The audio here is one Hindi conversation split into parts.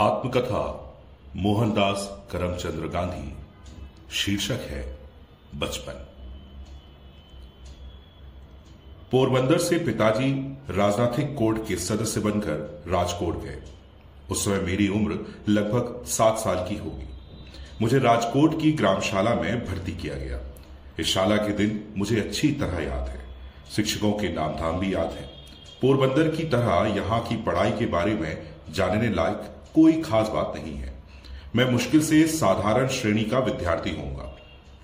आत्मकथा, मोहनदास करमचंद्र गांधी, शीर्षक है बचपन। पोरबंदर से पिताजी राजनाथिक कोर्ट के सदस्य बनकर राजकोट गए। उस समय मेरी उम्र लगभग सात साल की होगी। मुझे राजकोट की ग्रामशाला में भर्ती किया गया। इस शाला के दिन मुझे अच्छी तरह याद है। शिक्षकों के नाम धाम भी याद है। पोरबंदर की तरह यहाँ की पढ़ाई के बारे में जानने लायक कोई खास बात नहीं है। मैं मुश्किल से साधारण श्रेणी का विद्यार्थी होऊँगा।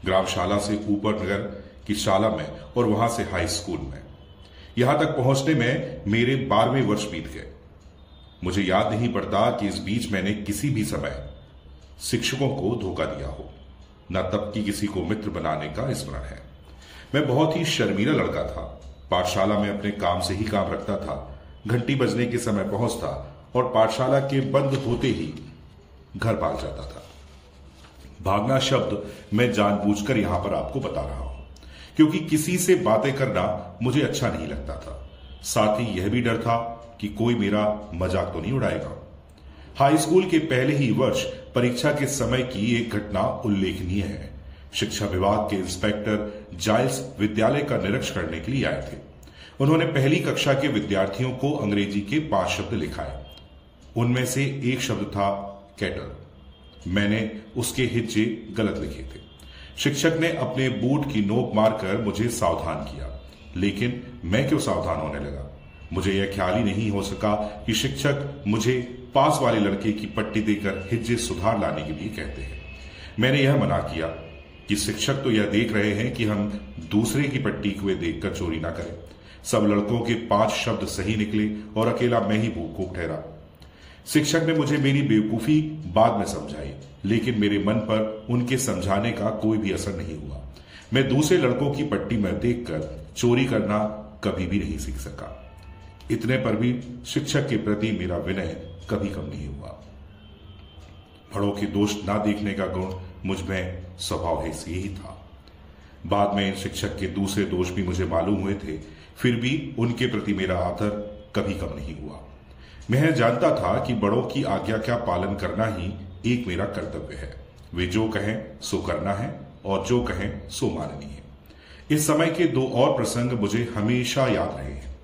ग्रामशाला से ऊपर नगर की शाला में और वहाँ से हाई स्कूल में। यहाँ तक पहुँचने में मेरे बारहवें वर्ष बीत गए। मुझे याद नहीं पड़ता कि इस बीच मैंने किसी भी समय शिक्षकों को धोखा दिया हो। न तब की किसी को मित्र बनाने का स्मरण है। मैं बहुत ही शर्मीला लड़का था। पाठशाला में अपने काम से ही काम रखता था। घंटी बजने के समय पहुँचता और पाठशाला के बंद होते ही घर भाग जाता था। भागना शब्द मैं जानबूझकर यहाँ पर आपको बता रहा हूँ, क्योंकि किसी से बातें करना मुझे अच्छा नहीं लगता था। साथ ही यह भी डर था कि कोई मेरा मज़ाक तो नहीं उड़ाएगा। हाई स्कूल के पहले ही वर्ष परीक्षा के समय की एक घटना उल्लेखनीय है। शिक्षा विभाग के इंस्पेक्टर जाइल्स विद्यालय का निरीक्षण करने के लिए आए थे। उन्होंने पहली कक्षा के विद्यार्थियों को अंग्रेज़ी के पाँच शब्द लिखाए। उनमें से एक शब्द था कैटल मैंने उसके हिज्जे गलत लिखे थे। शिक्षक ने अपने बूट की नोक मारकर मुझे सावधान किया, लेकिन मैं क्यों सावधान होने लगा? मुझे यह ख्याल ही नहीं हो सका कि शिक्षक मुझे पास वाले लड़के की पट्टी देकर हिज्जे सुधार लाने के लिए कहते हैं। मैंने यह मना किया कि शिक्षक तो यह देख रहे हैं कि हम दूसरे की पट्टी को देखकर चोरी ना करें। सब लड़कों के पाँच शब्द सही निकले और अकेला मैं ही भूखूक ठहरा। शिक्षक ने मुझे मेरी बेवकूफ़ी बाद में समझाई, लेकिन मेरे मन पर उनके समझाने का कोई भी असर नहीं हुआ। मैं दूसरे लड़कों की पट्टी में देखकर चोरी करना कभी भी नहीं सीख सका। इतने पर भी शिक्षक के प्रति मेरा विनय कभी कम नहीं हुआ। बड़ों के दोष ना देखने का गुण मुझमें स्वभाव है से ही था। बाद में शिक्षक के दूसरे दोष भी मुझे मालूम हुए थे, फिर भी उनके प्रति मेरा आदर कभी कम नहीं हुआ। मैं जानता था कि बड़ों की आज्ञा का पालन करना ही एक मेरा कर्तव्य है। वे जो कहें, सो करना है, और जो कहें, सो माननी है। इस समय के दो और प्रसंग मुझे हमेशा याद रहे हैं।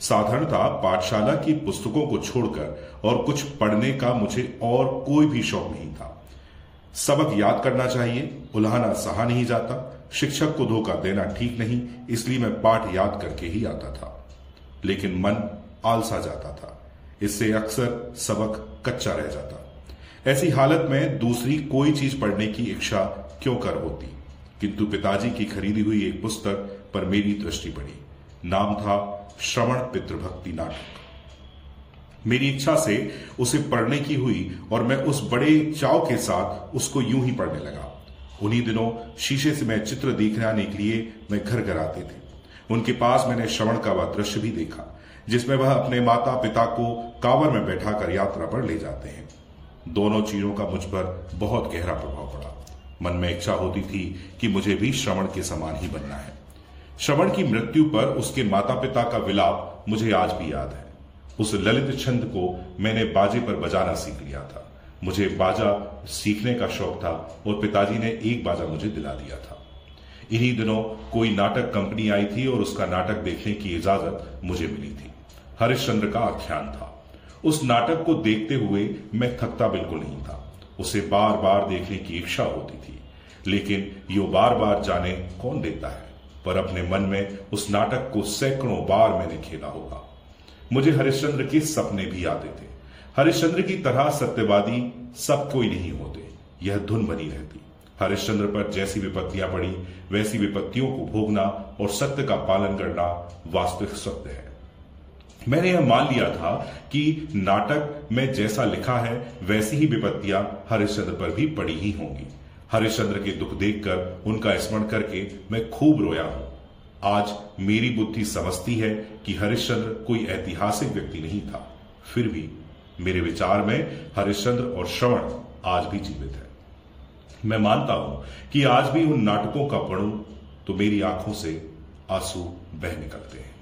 साधारणतः पाठशाला की पुस्तकों को छोड़कर और कुछ पढ़ने का मुझे और कोई भी शौक नहीं था। सबक याद करना चाहिए, उल्हाना सहा नहीं जाता, शिक्षक को धोखा देना ठीक नहीं, इसलिए मैं पाठ याद करके ही आता था। लेकिन मन आलसा जाता था। इससे अक्सर सबक कच्चा रह जाता। ऐसी हालत में दूसरी कोई चीज़ पढ़ने की इच्छा क्यों कर होती? किंतु पिताजी की खरीदी हुई एक पुस्तक पर मेरी दृष्टि पड़ी। नाम था श्रवण पितृभक्ति नाटक। मेरी इच्छा से उसे पढ़ने की हुई और मैं उस बड़े चाव के साथ उसको यूँ ही पढ़ने लगा। उन्हीं दिनों शीशे से मैं चित्र देखने आने के लिए मैं घर घर आते थे। उनके पास मैंने श्रवण का वह दृश्य भी देखा। जिसमें वह अपने माता पिता को कावर में बैठाकर यात्रा पर ले जाते हैं। दोनों चीज़ों का मुझ पर बहुत गहरा प्रभाव पड़ा। मन में इच्छा होती थी कि मुझे भी श्रवण के समान ही बनना है। श्रवण की मृत्यु पर उसके माता पिता का विलाप मुझे आज भी याद है। उस ललित छंद को मैंने बाजे पर बजाना सीख लिया था। मुझे बाजा सीखने का शौक था और पिताजी ने एक बाजा मुझे दिला दिया था। इन्हीं दिनों कोई नाटक कंपनी आई थी और उसका नाटक देखने की इजाज़त मुझे मिली थी। हरिश्चंद्र का आख्यान था। उस नाटक को देखते हुए मैं थकता बिल्कुल नहीं था। उसे बार बार देखने की इच्छा होती थी। लेकिन यो बार बार जाने कौन देता है? पर अपने मन में उस नाटक को सैकड़ों बार मैंने खेला होगा। मुझे हरिश्चंद्र के सपने भी आते थे हरिश्चंद्र की तरह सत्यवादी सब कोई नहीं होते। यह धुन बनी रहती। हरिश्चंद्र पर जैसी विपत्तियाँ पड़ी, वैसी विपत्तियों को भोगना और सत्य का पालन करना वास्तविक सत्य है। मैंने यह मान लिया था कि नाटक में जैसा लिखा है, वैसी ही विपत्तियाँ हरिश्चंद्र पर भी पड़ी ही होंगी। हरिश्चंद्र के दुख देखकर उनका स्मरण करके मैं खूब रोया हूँ। आज मेरी बुद्धि समझती है कि हरिश्चंद्र कोई ऐतिहासिक व्यक्ति नहीं था। फिर भी मेरे विचार में हरिश्चंद्र और श्रवण आज भी जीवित है। मैं मानता हूँ कि आज भी उन नाटकों का पढ़ू तो मेरी आँखों से आँसू बह निकलते हैं।